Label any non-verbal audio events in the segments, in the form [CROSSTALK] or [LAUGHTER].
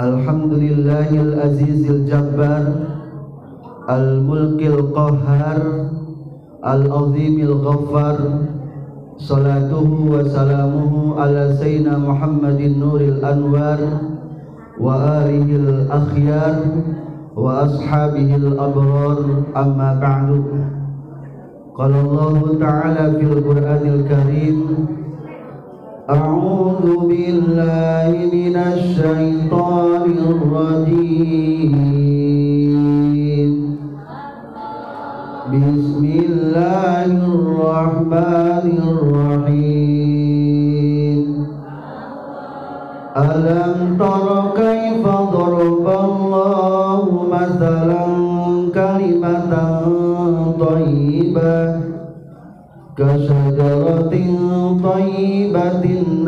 الحمد لله العزيز الجبار الملك القهار العظيم الغفار صلاته وسلامه على سيدنا محمد النور الأنوار وآله الأخيار وأصحابه الأبرار. أما بعد قال الله تعالى في القرآن الكريم أعوذ بالله من الشيطان الرجيم بسم الله الرحمن الرحيم ألم تر كيف ضرب الله مثلا كلمة طيبة كشجرة طيبة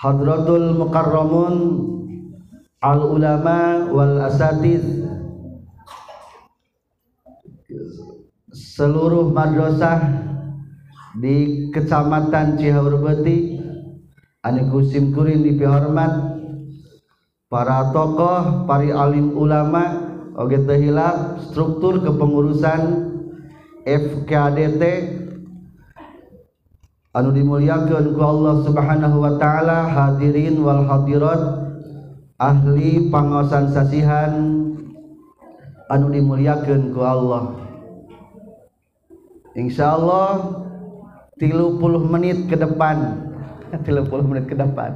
Hadratul Mukarramun Al Ulama wal Asatiz seluruh madrasah di Kecamatan Cihaurbeti anu kusim kuring dipihormat para tokoh para alim ulama oge teu struktur kepengurusan FKDT anu dimuliakan ku Allah subhanahu wa ta'ala hadirin wal hadirat ahli pangosan sasihan anu dimuliakan ku Allah. Insya Allah 30 menit ke depan. [LAUGHS] 30 menit ke depan.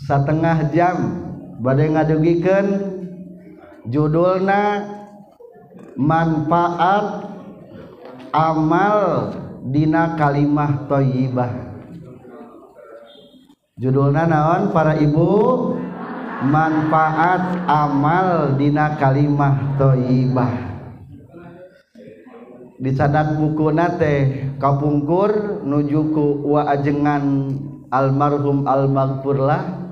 Setengah jam badai ngadugikan judulna manfaat amal Dina kalimah thayyibah judulna naon para ibu? Manfaat amal Dina kalimah thayyibah dicadat buku nate kapungkur nujuku waajengan almarhum almagfurlah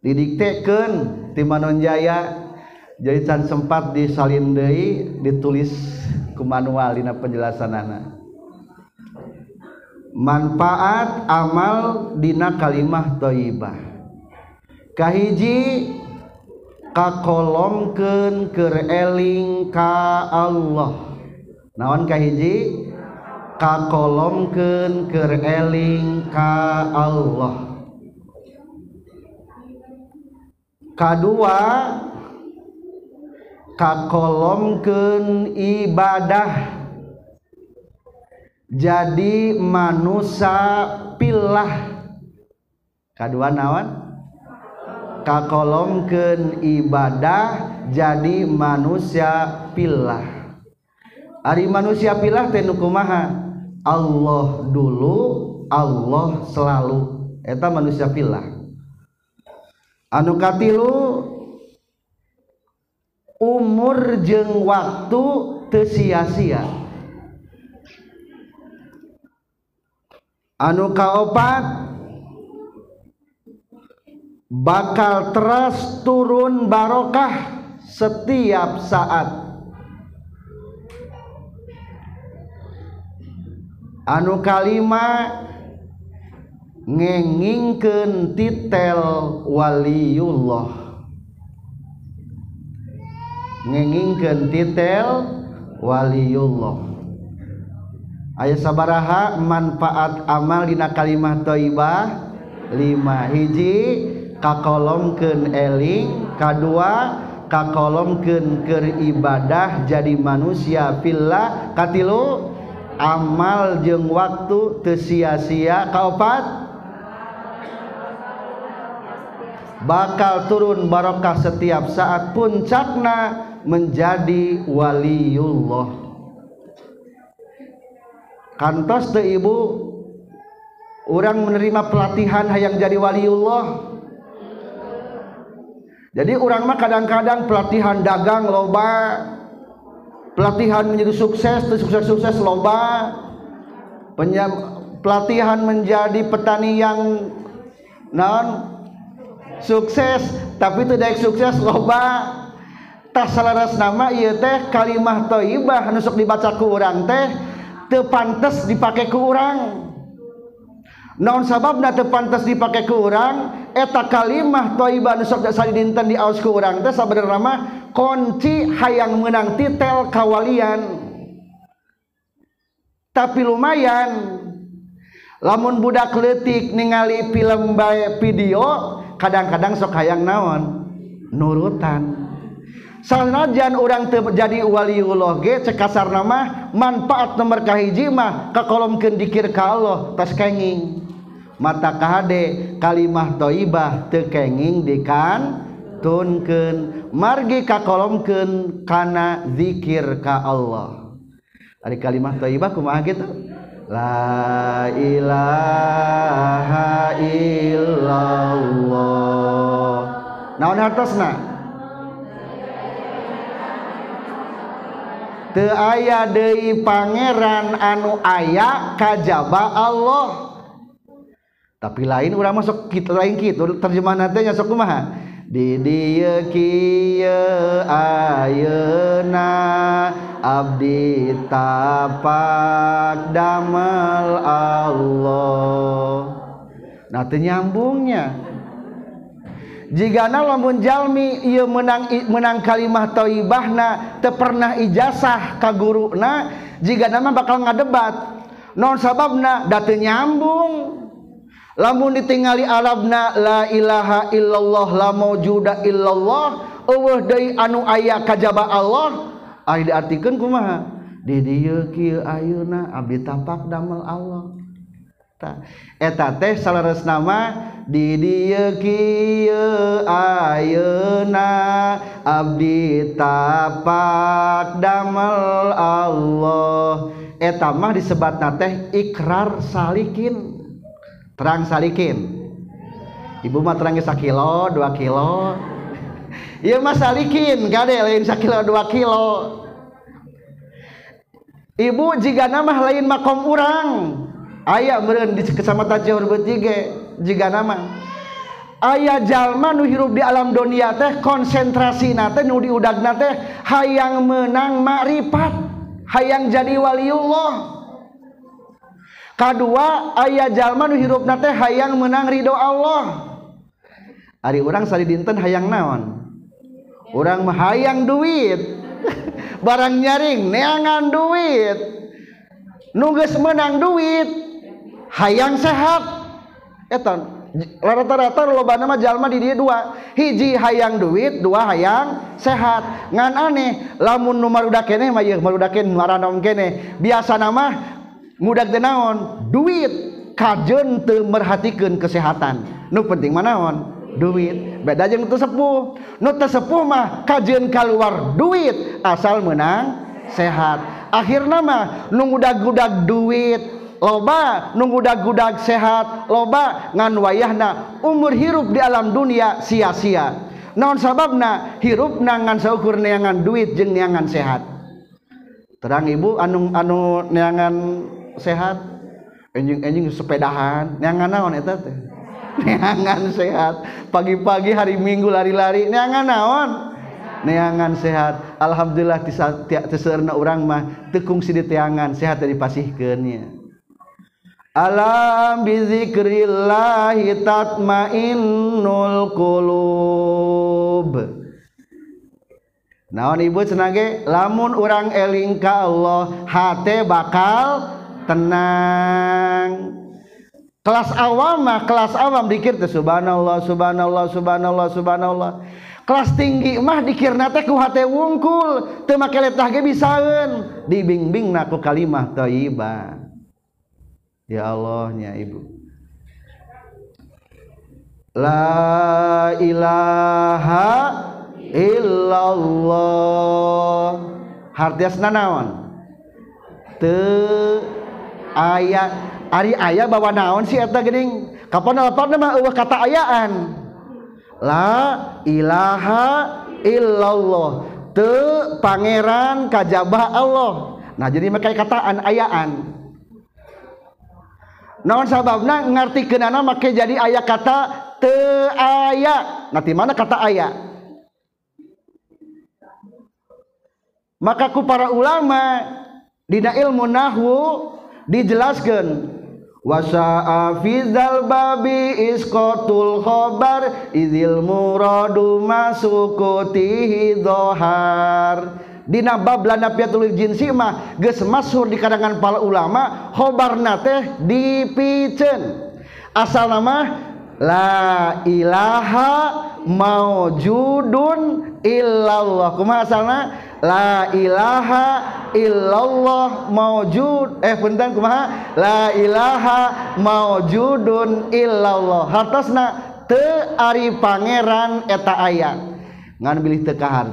didiktekan Timanonjaya jadi can sempat disalin deui ditulis ku manual dina penjelasanana. Manfaat amal dina kalimah thayyibah kahiji kakolongkeun keur eling ka Allah. Naon kahiji? Kakolongkeun keur eling ka Allah. Kadua kakolomken ibadah. Jadi manusia pilah. Kedua nawan kakolomken ibadah jadi manusia pilah. Ari manusia pilah tenu kumaha? Allah dulu Allah selalu. Eta manusia pilah. Anu katilu umur jeung waktu teu sia-sia. Anu kaopat? Bakal teras turun barokah setiap saat. Anu kalima? Ngengingkeun titel waliullah ngengingkeun titel waliyullah aya sabaraha manfaat amal dina kalimah thayyibah lima hiji kakolomkeun eling kedua kakolomkeun keur ibadah jadi manusia fillah katilu amal jeung waktu teu sia-sia kaopat? Bakal turun barokah setiap saat puncakna menjadi waliullah. Kantos teu ibu orang menerima pelatihan yang jadi waliullah. Jadi orang mah kadang-kadang pelatihan dagang loba pelatihan menjadi sukses sukses-sukses loba. Pelatihan menjadi petani yang non sukses tapi tidak sukses loba tas nama ieu teh kalimah thayyibah nusuk dibaca ku urang teh teu pantes dipake ku urang. Naon sababna teu pantes dipake ku urang? Eta kalimah thayyibah nusuk sadi dinten diaos ku urang teh sabenerna mah kunci hayang meunang titel kawalian. Tapi lumayan lamun budak letik ningali film bae video kadang-kadang sok hayang naon? Nurutan. sanajan orang terjadi waliullah ge cekasar nama manfaat nomor kahiji mah kakolomkeun dikir ka Allah tas kenging mata kahade kalimah toibah teu kenging dikan tunkeun margi kakolomkeun kana zikir ka Allah ari kalimah toibah kumaha gitu La ilaha illallah. Naon hartosna? aya Dei Pangeran anu aya kajba Allah. Tapi lain udah masuk kita lain gitu terjemahan nantinya sok kumaha? Di dieu kieu ayeuna abdi tapak damel Allah. Nah nyambungnya. jika lamun jalmi ia menang menang kalimah Thoibahna te pernah ijazah ka guru na jika nama bakal ngadebat. Non sababna date nyambung. Lamun ditingali Arabna la ilaha illallah la maujuda illallah eueuh deui anu aya kajaba Allah ari diartikeun kumaha? Di dieu kieu ayeuna abdi tapak damel Allah. eta teh salares nama didieu kieu ayeuna abdi tapak damel Allah. Eta mah disebutna teh ikrar salikin. Terang salikin. Ibu mah terangnya sakilo dua kilo. [LAUGHS] Iya mah salikin kade lain sakilo dua kilo. Ibu jika nama lain makom urang. ayah meren di Kecamatan Johor betige jika nama ayah jalma nu hirup di alam dunia teh konsentrasi nate nu diudag nate hayang menang makrifat hayang jadi waliullah. Kedua ayah jalma nu hirup nate hayang menang ridho Allah. Ari orang sari dinten hayang naon? Orang mahayang duit. [LAUGHS] Barang nyaring neangan duit. Nuges menang duit. hayang sehat. Etan rata-rata loba nama jalma di dia dua. Hiji hayang duit dua hayang sehat. Ngan aneh lamun nu marudak kene mah yeuh marudak kene maranom keneh biasa nama mudak naon? Duit. Kajen teu merhatikeun kesehatan. Nu penting manaon duit. Beda jeung teu sepuh. Nu teu sepuh mah kajen keluar duit. Asal menang sehat. Akhirnya mah nu gudag-gudag duit. loba nunggu gudag sehat loba ngan wayahna umur hirup di alam dunia sia-sia. Naon sababna? Hirup nangan saukur neangan duit jeng neangan sehat. Terang ibu anu anu neangan sehat? Enjing enjing sepedahan. Neangan naon eta teh? [LAUGHS] Neangan sehat. Pagi-pagi hari minggu lari-lari neangan naon? Neangan sehat. Alhamdulillah tiserna orang mah tekung si diteangan sehat dari pasihkannya alam bizikrillahi tatmainnul qulub. Naon ibu senage lamun urang eling ka Allah hate bakal tenang. Kelas awam mah kelas awam dikir teh subhanallah subhanallah subhanallah subhanallah. Kelas tinggi mah dikir teh ku hate wungkul. Teu make letah ge bisaeun. Dibimbing naku kalimah thayyibah. ya Allahnya ibu. La ilaha illallah. Hartiasna naon? Teu ayat ari ayah bawa naon sih eta geuning? Kapan lapar nama eueuh kata ayaan? La ilaha illallah. Te pangeran kajabah Allah. Nah jadi make kataan ayaan. naon sababna ngerti kenana make jadi ayat kata te aya. Nanti mana kata ayah maka ku para ulama dina ilmu nahwu dijelaskan wasa'a fizal babi iskotul khobar idil muradu masukutihi dohar Dina bab lana piatul jinsi mah geus masuk di karangan para ulama khobarna teh dipiceun. Asal nama la ilaha maujudun illallah. Kumaha asalna? La ilaha illallah maujud. Eh punten kumaha? La ilaha maujudun illallah. Hartosna teu ari pangeran eta aya. Ngan bilih teu ka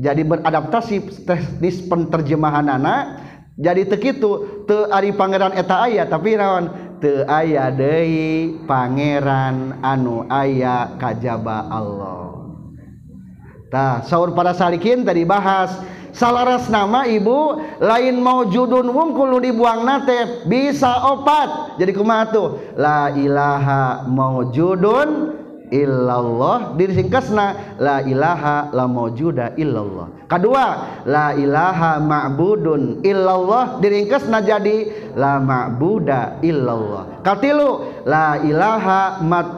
jadi beradaptasi teknis penterjemahan anak jadi tekitu te ari pangeran eta ayah tapi rawan te aya dei pangeran anu ayah kajaba Allah. Tah sahur para salikin tadi bahas salaras nama ibu lain mau judun wungkul dibuang nate bisa opat. Jadi kumatu la ilaha mau judun illallah. Diri singkasna la ilaha la maujuda illallah. Kedua la ilaha ma'budun illallah. Diri singkasna jadi la ma'buda illallah. Katilu la ilaha mat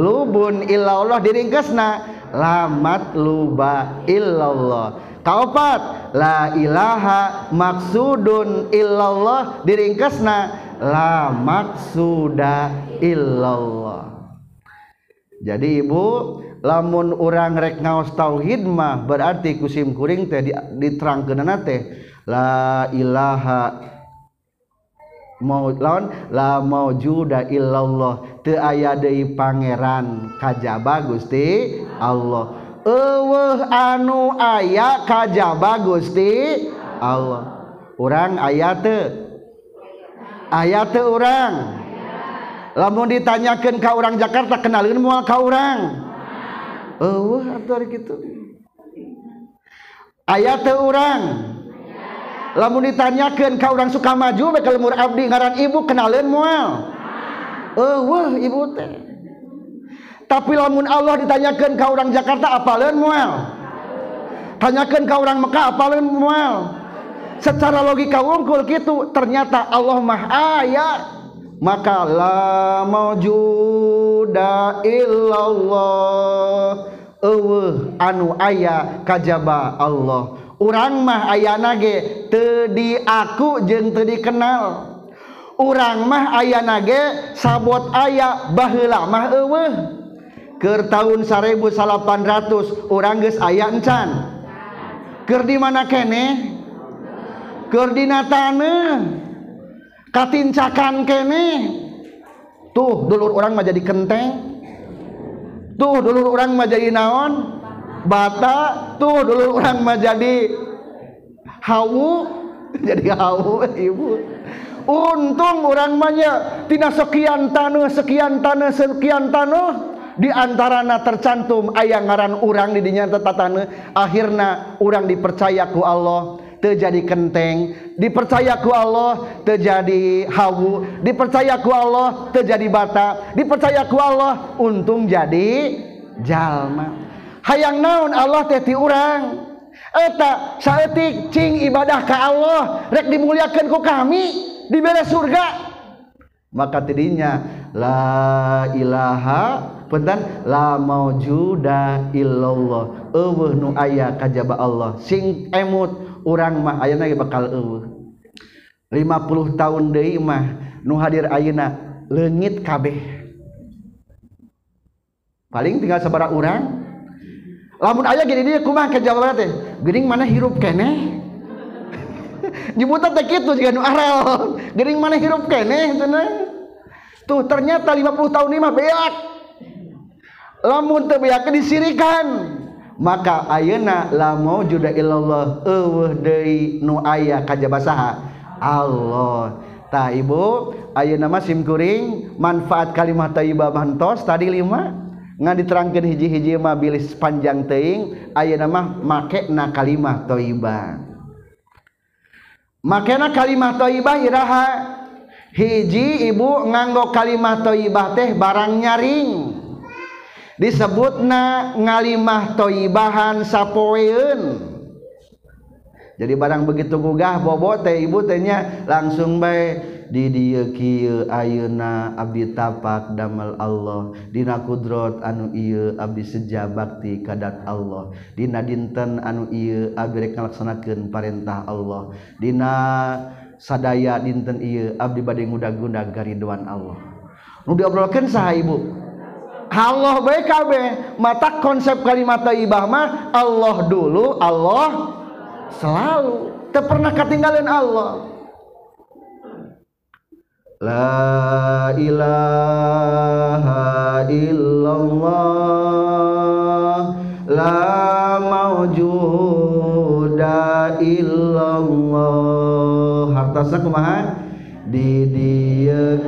lubun illallah. Diri singkasna lamat luba illallah. Kaopat la ilaha maksudun illallah. Diringkesna la maksuda illallah jadi ibu lamun orang rek ngaos tauhid mah berarti kusim kuring teh diterangkeunana teh la ilaha mau lawan la maujuda illallah teu aya deui pangeran kajaba Gusti Allah. Eueuh anu aya kajaba Gusti Allah. Urang aya teu aya teu urang. lamun ditanyakan ke orang Jakarta kenalin mual ke orang oh atur gitu ayat teu orang lamun ditanyakan ke orang suka maju bakal lemur abdi ngaran ibu kenalin mual eueuh ibu teh. Tapi lamun Allah ditanyakan ke orang Jakarta apalin mual tanyakan ke orang Mekah apalin mual secara logika wungkul gitu ternyata Allah mah ayat maka la maujuda illallah. Eueuh anu aya kajaba Allah. Urang mah aya nage teu diaku jeung teu dikenal. Urang mah aya nage sabot aya baheula mah eueuh. Keur taun 1800 urang geus aya encan. Keur di mana kene? Keur di taneuh katincakan kene. Tuh dulur orang mah jadi kenteng. Tuh dulur orang mah jadi naon? Bata. Tuh dulu orang mah jadi hawu. [LAUGHS] Jadi hawu ibu. Untung orang mahnya tina sekian tanah sekian tanah sekian tanah di antarana tercantum ayang ngaran orang di dinya tanah akhirna orang dipercaya ku Allah. Terjadi kenteng dipercayaku Allah terjadi hawu. Dipercayaku Allah terjadi bata. Dipercayaku Allah untung jadi jalma. Hayang naon Allah teti urang? Eta saetik cing ibadah ke Allah rek dimuliakan ku kami dibere surga. Maka tidinya la ilaha punten la maujuda illallah. Eueuh nu aya kajaba Allah. Sing emut orang mah ayana bakal eueuh. 50 tahun deui mah nu hadir ayeuna leungit kabeh. Paling tinggal sabara orang lamun aya gini dia kumah ke Barat teh? Gering mana hirup keneh. [LAUGHS] Nyebutan teh kitu juga nu arel gering mana hirup keneh tuna tuh ternyata 50 tahun ini mah beak. Lamun teu beak disirikan. maka ayeuna la maujuda illallah eueuh deui nu aya kajaba saha Allah. Tah ibu ayo nama simkuring manfaat kalimat thayyibah mantos tadi lima nggak diterangkan hiji-hiji mah bilis panjang Ayo nama make na kalimat thayyibah makena kalimat thayyibah iraha? Hiji ibu nganggo kalimat thayyibah teh barang nyaring. disebut na ngalimah toibahan sapoeun. Jadi barang begitu gugah bobo teh ibu tehnya langsung baik di dieu kieu ayeuna abdi tapak damel Allah dina kudrot anu ieu abdi seja bakti kadat Allah dina dinten anu ieu abdi rek ngalaksanakeun perintah Allah dina sadaya dinten ieu abdi bade ngudag-gundag gariduan Allah. Nu diobrolkeun saha ibu? Allah kabeh mata konsep kalimat thayyibah mah Allah dulu Allah selalu. Teu pernah ketinggalan Allah. La ilaha illallah La mawjuda illallah. Hartasna kumaha di dieu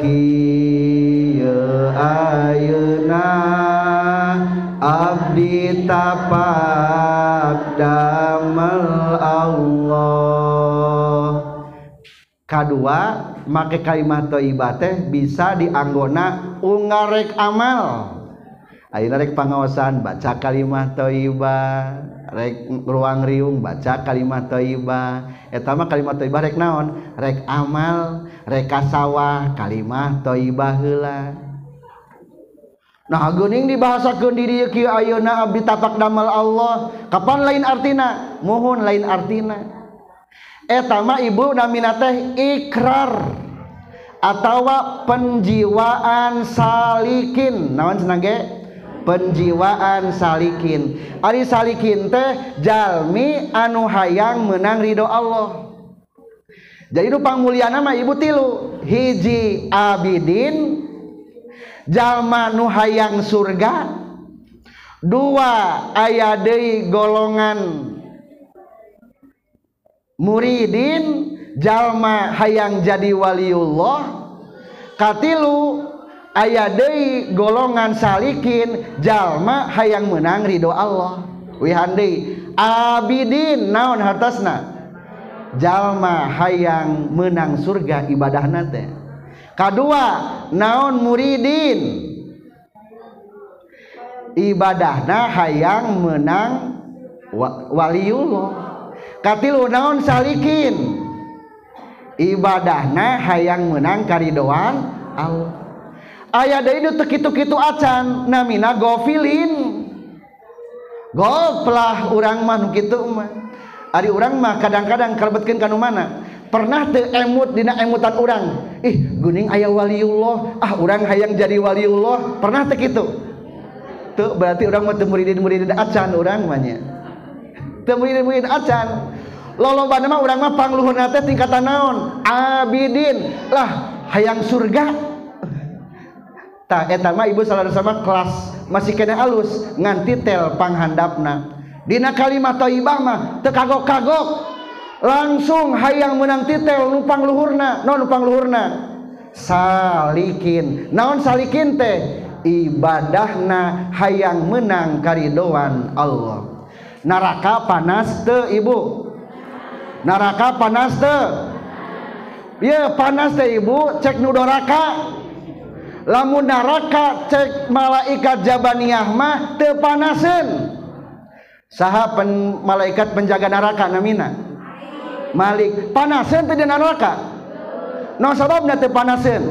taqaddamal Allah. Kedua make kalimat thayyibah teh bisa dianggona ungarek amal. Ayeuna rek pangaosan baca kalimat thayyibah rek ruang riung baca kalimat thayyibah eta mah kalimat thayyibah rek naon? Rek amal rek kasawah kalimat thayyibah heula. Nah geuning dibahasakeun di dieu kieu Ayeuna Abdi tapak damal Allah. Kapan lain artina? Mohon lain artina. Eh, Etama Ibu namina teh ikrar atawa penjiwaan salikin. Nawan senangge penjiwaan salikin. Ari salikin teh jalmi anu hayang menang ridho Allah. Jadi nu pangmulyana mah ibu tilu hiji abidin jalma nu hayang surga dua aya deui golongan muridin jalma hayang jadi waliullah. Katilu aya deui golongan salikin jalma hayang menang ridho Allah. Wihandi abidin naon hartasna? Jalma hayang menang surga ibadah nate kedua naon muridin? Ibadahna hayang menang waliullah. Katilu naon salikin? Ibadahna hayang menang karidoan Allah. Ayah dari itu tekitu kitu acan namina gofilin. Goplah orang mah gitu mah. Ari orang mah kadang-kadang kalebetkeun kanu mana? pernah emut dina emutan orang ih guning ayah waliullah ah orang hayang jadi waliullah pernah teh gitu tuh berarti orang mau muridin muridin acan orang banyak teu muridin muridin acan. Loloba nama orang mah pangluhun teh tingkatan naon? Abidin. Lah hayang surga. Tah eta mah ibu salah sama kelas masih kena alus nganti tel panghandapna. Dina kalimat thayyibah mah teu kagok-kagok. langsung hayang menang titel numpang luhurna. Non numpang luhurna. Salikin. Naon salikin teh? Ibadahna hayang menang karidoan Allah. Neraka panas teu ibu. Naraka panas teu. Iya panas teh ibu. Cek nudoraka lamun naraka cek malaikat jabaniyah mah teu panaseun. Saha pen, malaikat penjaga neraka namina? Malik. Panasen tidak neraka no sabab nate panasen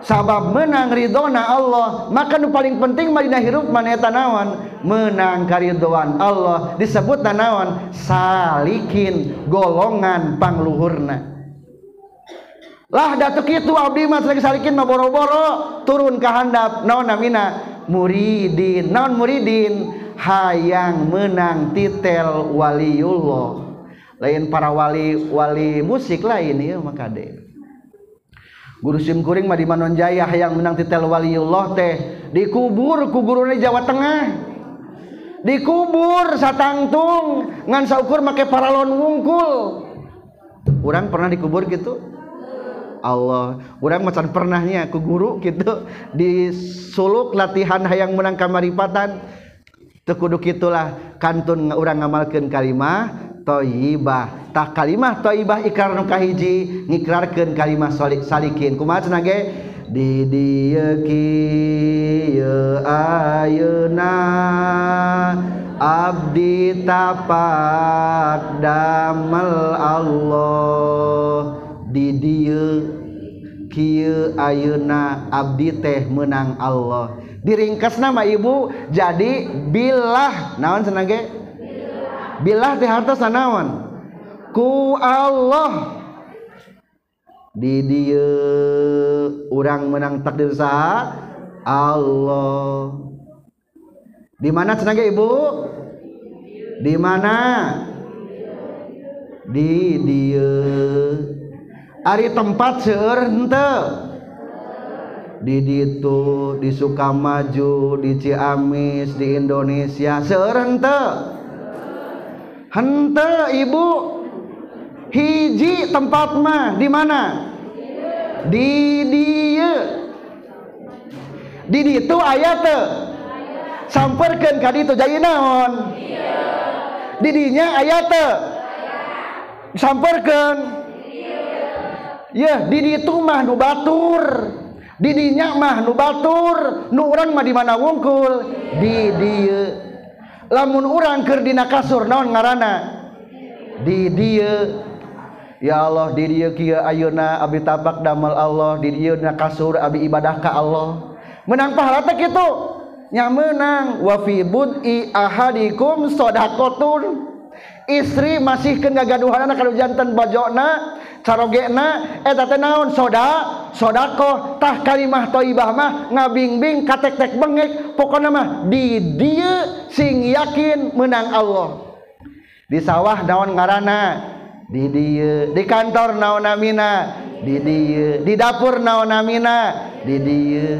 sabab menang ridhona Allah maka nu paling penting madinah hirup mana tanawan menang karidhoan Allah. Disebut tanawan salikin golongan pangluhurna. Lah datuk itu abdi mas lagi salikin mah boro-boro. Turun ke handap naon namina? Muridin. Naon muridin? Hayang menang titel waliullah. lain para wali-wali musik lain ya maka deh guru simkuring mah di Manonjaya yang menang titel waliullah teh. Dikubur ku gurune Jawa Tengah. Dikubur satangtung ngan saukur make paralon wungkul. Orang pernah dikubur gitu? Allah. Orang macan pernahnya ku guru gitu. Disuluk latihan hayang menang kamaripatan tekuduk itulah kantun orang ngamalkan kalimah toyibah tak kalimah toyibah ikrar nukahiji ngikrarkan kalimah solik salikin. Kumaha cenage di dia kieu ayeuna abdi tapak damel Allah. Di dia kieu ayeuna abdi teh menang Allah. Diringkas nama ibu jadi bilah. Naon cenah ge bilah teh harta sanaon ku Allah. Di dieu urang menang takdir saha? Allah. Di mana cenah ge ibu? Di mana? Di dieu Ari tempat seueur henteu di ditu di Sukamaju di Ciamis di Indonesia. Serente hente ibu. Hiji tempat mah di mana? Di dia di ditu ayat te samperkan kadi itu jadi naon? Didinya ayat te samperkan ya di ditu mah nu batur. didinya mah nu batur nu orang mah di mana wungkul? Di dieu lamun orang keur dina kasur naon ngaranna? Di dia ya Allah di dia kieu ayeuna abi tabak damal Allah di dia dina kasur abi ibadah ka Allah. Menang pahala teh kitu? Nya menang. Wa fi bud'i ahadikum shadaqatun istri masih ke gaduhan anak kalau jantan bajona carogena eta teh naon soda sodako tah kalimah toibah mah ngabingbing katek-tek bengek pokoknya mah di dia sing yakin menang Allah. Di sawah naon ngarana? Di dia di kantor naon namina? Di dia di dapur naon namina? Di dia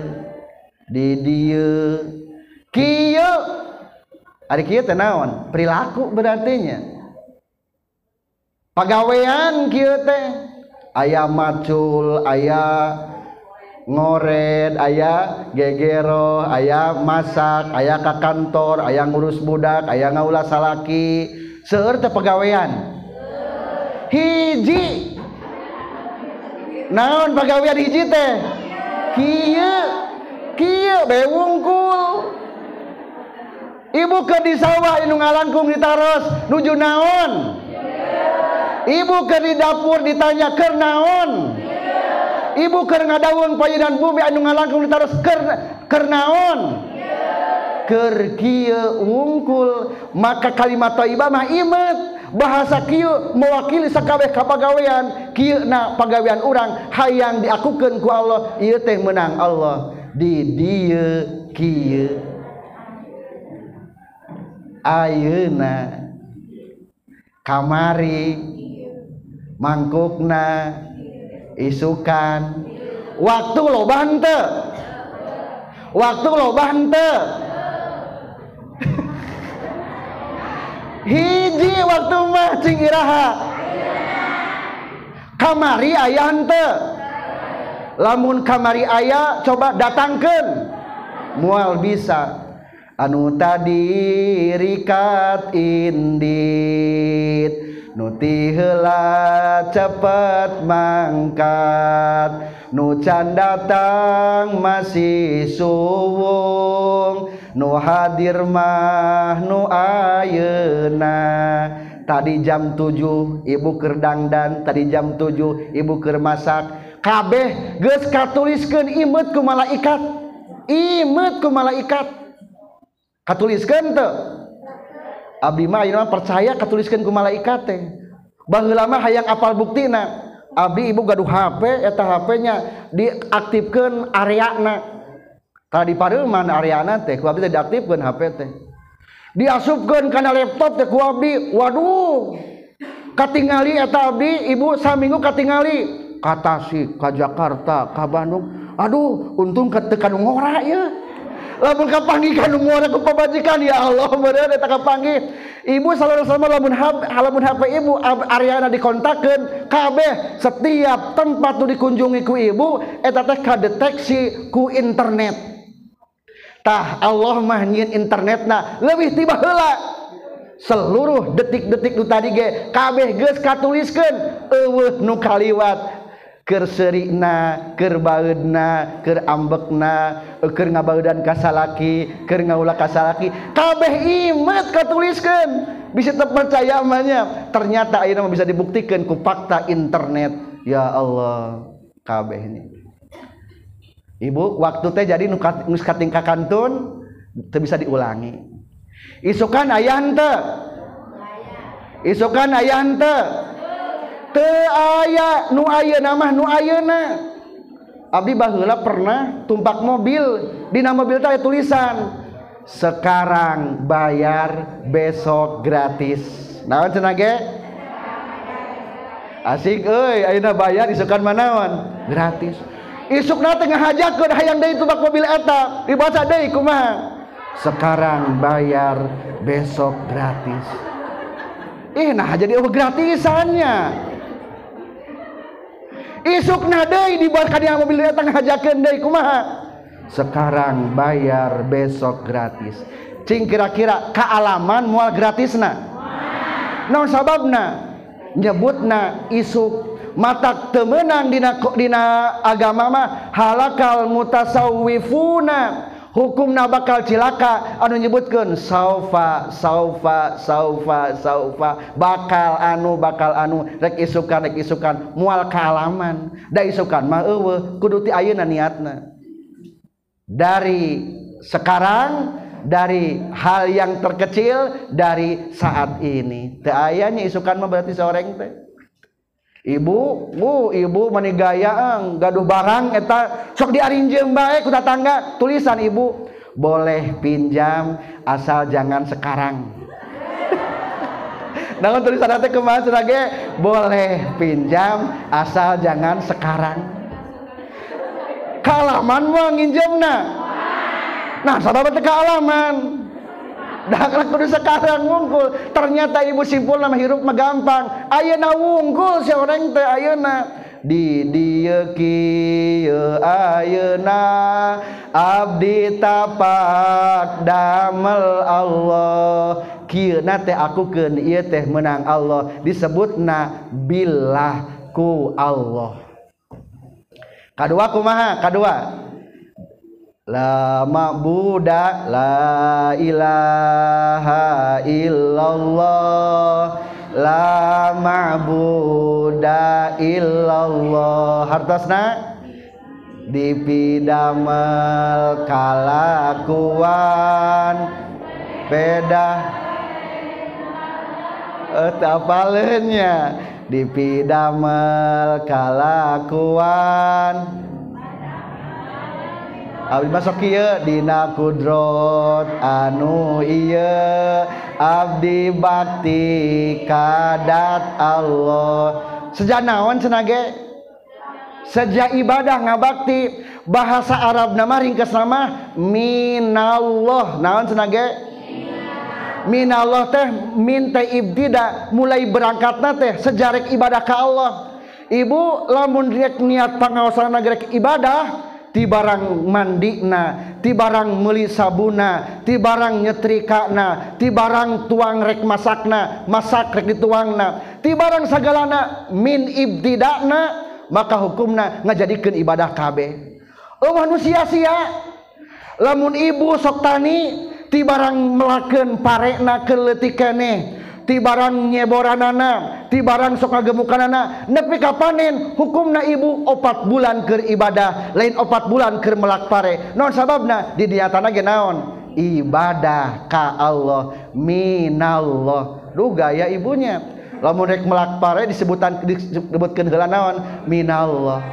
di dia kieu. Ari kieu teh naon? Perilaku berartinya pagawean kieu teh. Aya macul aya ngored aya gegero aya masak aya ka kantor aya ngurus budak aya ngaula salaki. Seueur teh pagawean. Hiji. Naon pegawaian hiji teh? Kieu kieu bewungkul. Ibu ke di sawah inu ngalangkung ditaros nuju naon? Ibu ke di dapur ditanya kenaon Ibu ke ngadaun pay dan bumi anu ngalangkung ditaruh ker kenaon kerkieu wungkul maka kalimat thaibah mah imet. Bahasa kieu mewakili sakabeh kapagawean. Kieu na pagawean urang hayang diakukeun ku Allah ieu teh menang Allah. Di dieu kieu. Ayeuna kamari mangkukna isukan. Waktu lo bante waktu lo bante [LAUGHS] hiji waktu mah cing iraha. Kamari aya henteu. Lamun kamari ayah coba datangkan mual bisa. Anu tadi rikat indit. nuti hela cepet mangkat nu can datang masih suwung. Nu hadir mah nu ayeuna. Tadi jam 7 ibu kerdang dan tadi jam 7 ibu ker masak. Kabeh geus katuliskeun imet ku malaikat. Imet ku malaikat. Katuliskeun teu. Abdi mah ayeuna percaya katuliskeun ku malaikat teh. Baheula mah hayang apal buktina. Abdi ibu gaduh HP eta HP-nya diaktifkeun areana. tadi pareman areana teh ku abdi teh diaktifkeun HP teh. Diasupkeun kana laptop teh ku abdi. Waduh katingali eta abdi ibu saminggu katingali. Ka Tasik, ka Jakarta ka Bandung. Aduh untung ke tekan ngora ya lamun kapanggikan umur aku pemajikan ya Allah bener eta kapanggih. Ibu sallallahu sama lamun HP lamun HP ibu Ariana dikontakkan kabeh setiap tempat tu dikunjungi ku ibu eta teh kadeteksi ku internet. Tah Allah mah nyieun internetna lebih tiba heula. Seluruh detik-detik nu tadi ge kabeh geus katuliskeun eueuh nu kaliwat Kerserina kerbauna kerambekna ker ngabaudan kasalaki ker ngaula kasalaki kabeh imat katuliskan bisa terpercaya amanya ternyata akhirnya bisa dibuktikan ku fakta internet. Ya Allah kabeh ini. Ibu waktu teh jadi nukat nuskating ka kantun itu bisa diulangi. Isukan ayah henteu isukan ayante aya nu aya nama nu ayeuna Abdi Bahla pernah tumpak mobil. Di nama mobil tadi tulisan sekarang bayar besok gratis. Nawan cenage asik euy ayeuna bayar isukan manawan gratis. Isuk tengah hajakeun hayang deui tumpak mobil eta. Dibaca deui kumaha? Sekarang bayar besok gratis. Eh nah jadi gratisannya. isuk nadei dibuatkan yang mobil datang hajakan deh kumaha? Sekarang bayar besok gratis. Cing kira-kira kealaman mual gratis na non sababna? Nyebutna isuk mata temenang dina dina agama mah halakal mutasawwifuna. hukum na bakal cilaka anu nyebutkan saufa saufa saufa saufa. Bakal anu bakal anu rek isukan rek isukan. Mual kealaman da isukan mah eueuh kudu ti ayeuna niatna. Dari sekarang dari hal yang terkecil dari saat ini. Teu isukan mah berarti seorang teh. ibu bu ibu menigayang gaduh barang eta sok diarinjem baik kuda tangga tulisan ibu boleh pinjam asal jangan sekarang. [LAUGHS] Namun tulisan nanti kemana lagi boleh pinjam asal jangan sekarang. Kalaman mau nginjemna. Nah sahabat ke alaman Daklak kudu sekarang wungkul. Ternyata ibu simpul nama hirup megampang. Ayeuna wungkul si orang teh ayeuna. Di dieu kieu ayeuna abdi tapak damel Allah. Kieu na teh aku keun ieu teh menang Allah disebutna billah ku Allah. Kadua kumaha? Kadua La ma'buda la ilaha illallah. La ma'buda illallah. Hartosna? Dipidamel kalakuan. Beda. Etapalenya Dipidamel kalakuan masuk iya Dina kudrot. Anu iya Abdi Bakti kadat Allah. Sejak naon senage? Sejak ibadah ngabakti bahasa Arab nama ringkas nama minallah. Naon senage? Minallah teh minta ibtida mulai berangkatna teh sejarek ibadah ke Allah. Ibu lamun niat pengawasan nagrek ibadah ti barang mandina ti barang meuli sabuna ti barang nyetrikana ti barang tuang rek masakna masak rek dituangna ti barang sagalana min ibtidakna maka hukumna ngajadikeun ibadah kabeh eueuh oh, nu sia-sia lamun ibu sok tani ti barang melakeun parekna keletik keneh ti barang nyeboranana ti barang sok ngagemukanana nepi ka panen hukumna ibu opat bulan keur ibadah lain opat bulan keur melak pare. Non sababna di diatana ge naon? Ibadah ka Allah minallah. Duga ya ibunya. Lamun rek melak pare disebutan disebutkeun heula naon? Minallah.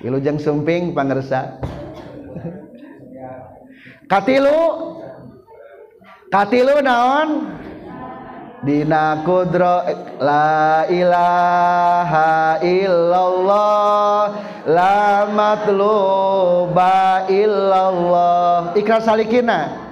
Ilujeng sumping pangersa. Katilu katilu naon? Dina kudro la ilaha illallah la matluba illallah. Ikrar salikina.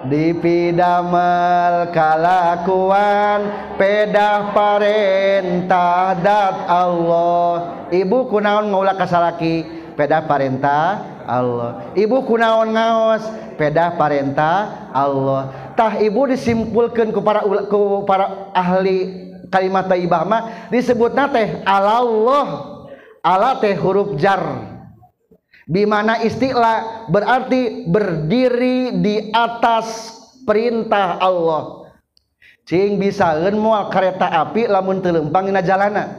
Dipidamel kalakuan pedah parentah dat Allah. Ibu kunaon ngaulah kasalaki? Pedah parentah Allah. Ibu kunaon ngaos? Pedah parentah Allah. Tah ibu disimpulkan ke para ku para ahli kalimat Taibah mah disebut na teh Allah. Allah teh huruf jar. Bimana istilah berarti berdiri di atas perintah Allah. Cing bisa mual kereta api lamun telempang na jalana.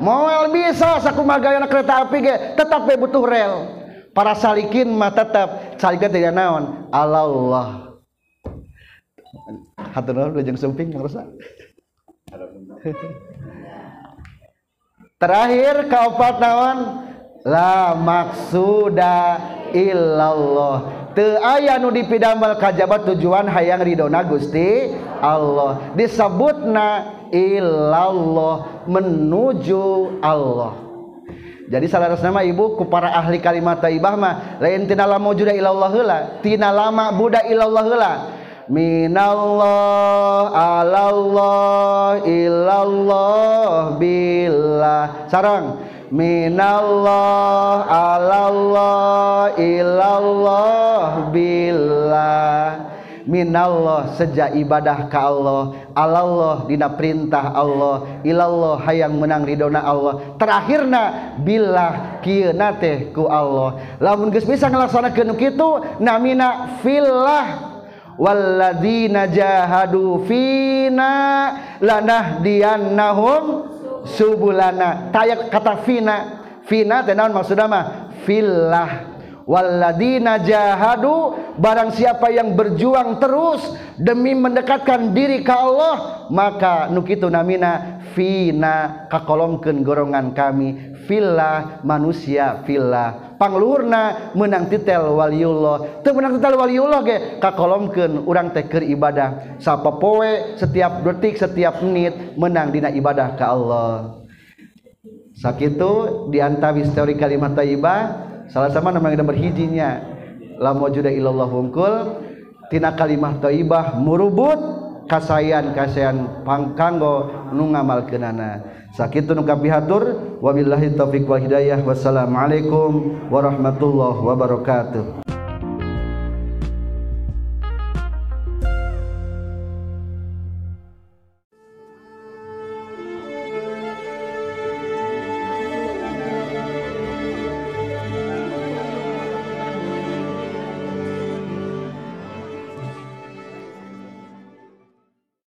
Mual bisa sakumaga kereta api ge tetap butuh rel. para salikin mah tetap salikin tidak naon? Allah hatur nuhun lujeng sumping kang Rosa [LAUGHS] terakhir kaopat naon? La maksuda illallah. Teu aya nu dipidamel kajabat tujuan hayang ridona Gusti Allah. Disebutna illallah menuju Allah. Jadi salah nama ibu ku para ahli kalimat taibah mah lain tina lama juda ilallah heula, tina lama buda ilallah heula. Minallah alallah ilallah billah. Sarang Minallah alallah ilallah billah minallah sejak ibadah ke Allah Allah dina perintah Allah ilallah hayang menang ridhona Allah. Terakhirna bila kieuna teh ku Allah. Lamun geus bisa ngelaksanakeun kitu namina fillah. Walladzina jahadu fina lanahdiannahum subulana. Tayak kata fina fina teh naon maksudna mah? Fillah. Waladina jahadu barang siapa yang berjuang terus demi mendekatkan diri ke Allah maka nukitu namina fina kakolongkeun gorongan kami villa manusia villa pangluhurna menang titel waliullah. Teu menang titel waliullah ge kakolongkeun urang teh keur ibadah. Sapa poe setiap detik setiap menit menang dina ibadah ke Allah. Sakitu diantawi teori kalimat taibah salah sama nama yang berhijinya la mawjuda illallah wungkul. Tina kalimah thayyibah murubut kasayan kasayan pangkanggo nu ngamalkeunana sakitu nu kapihatur wabillahi taufik wal hidayah. Wassalamualaikum warahmatullahi wabarakatuh.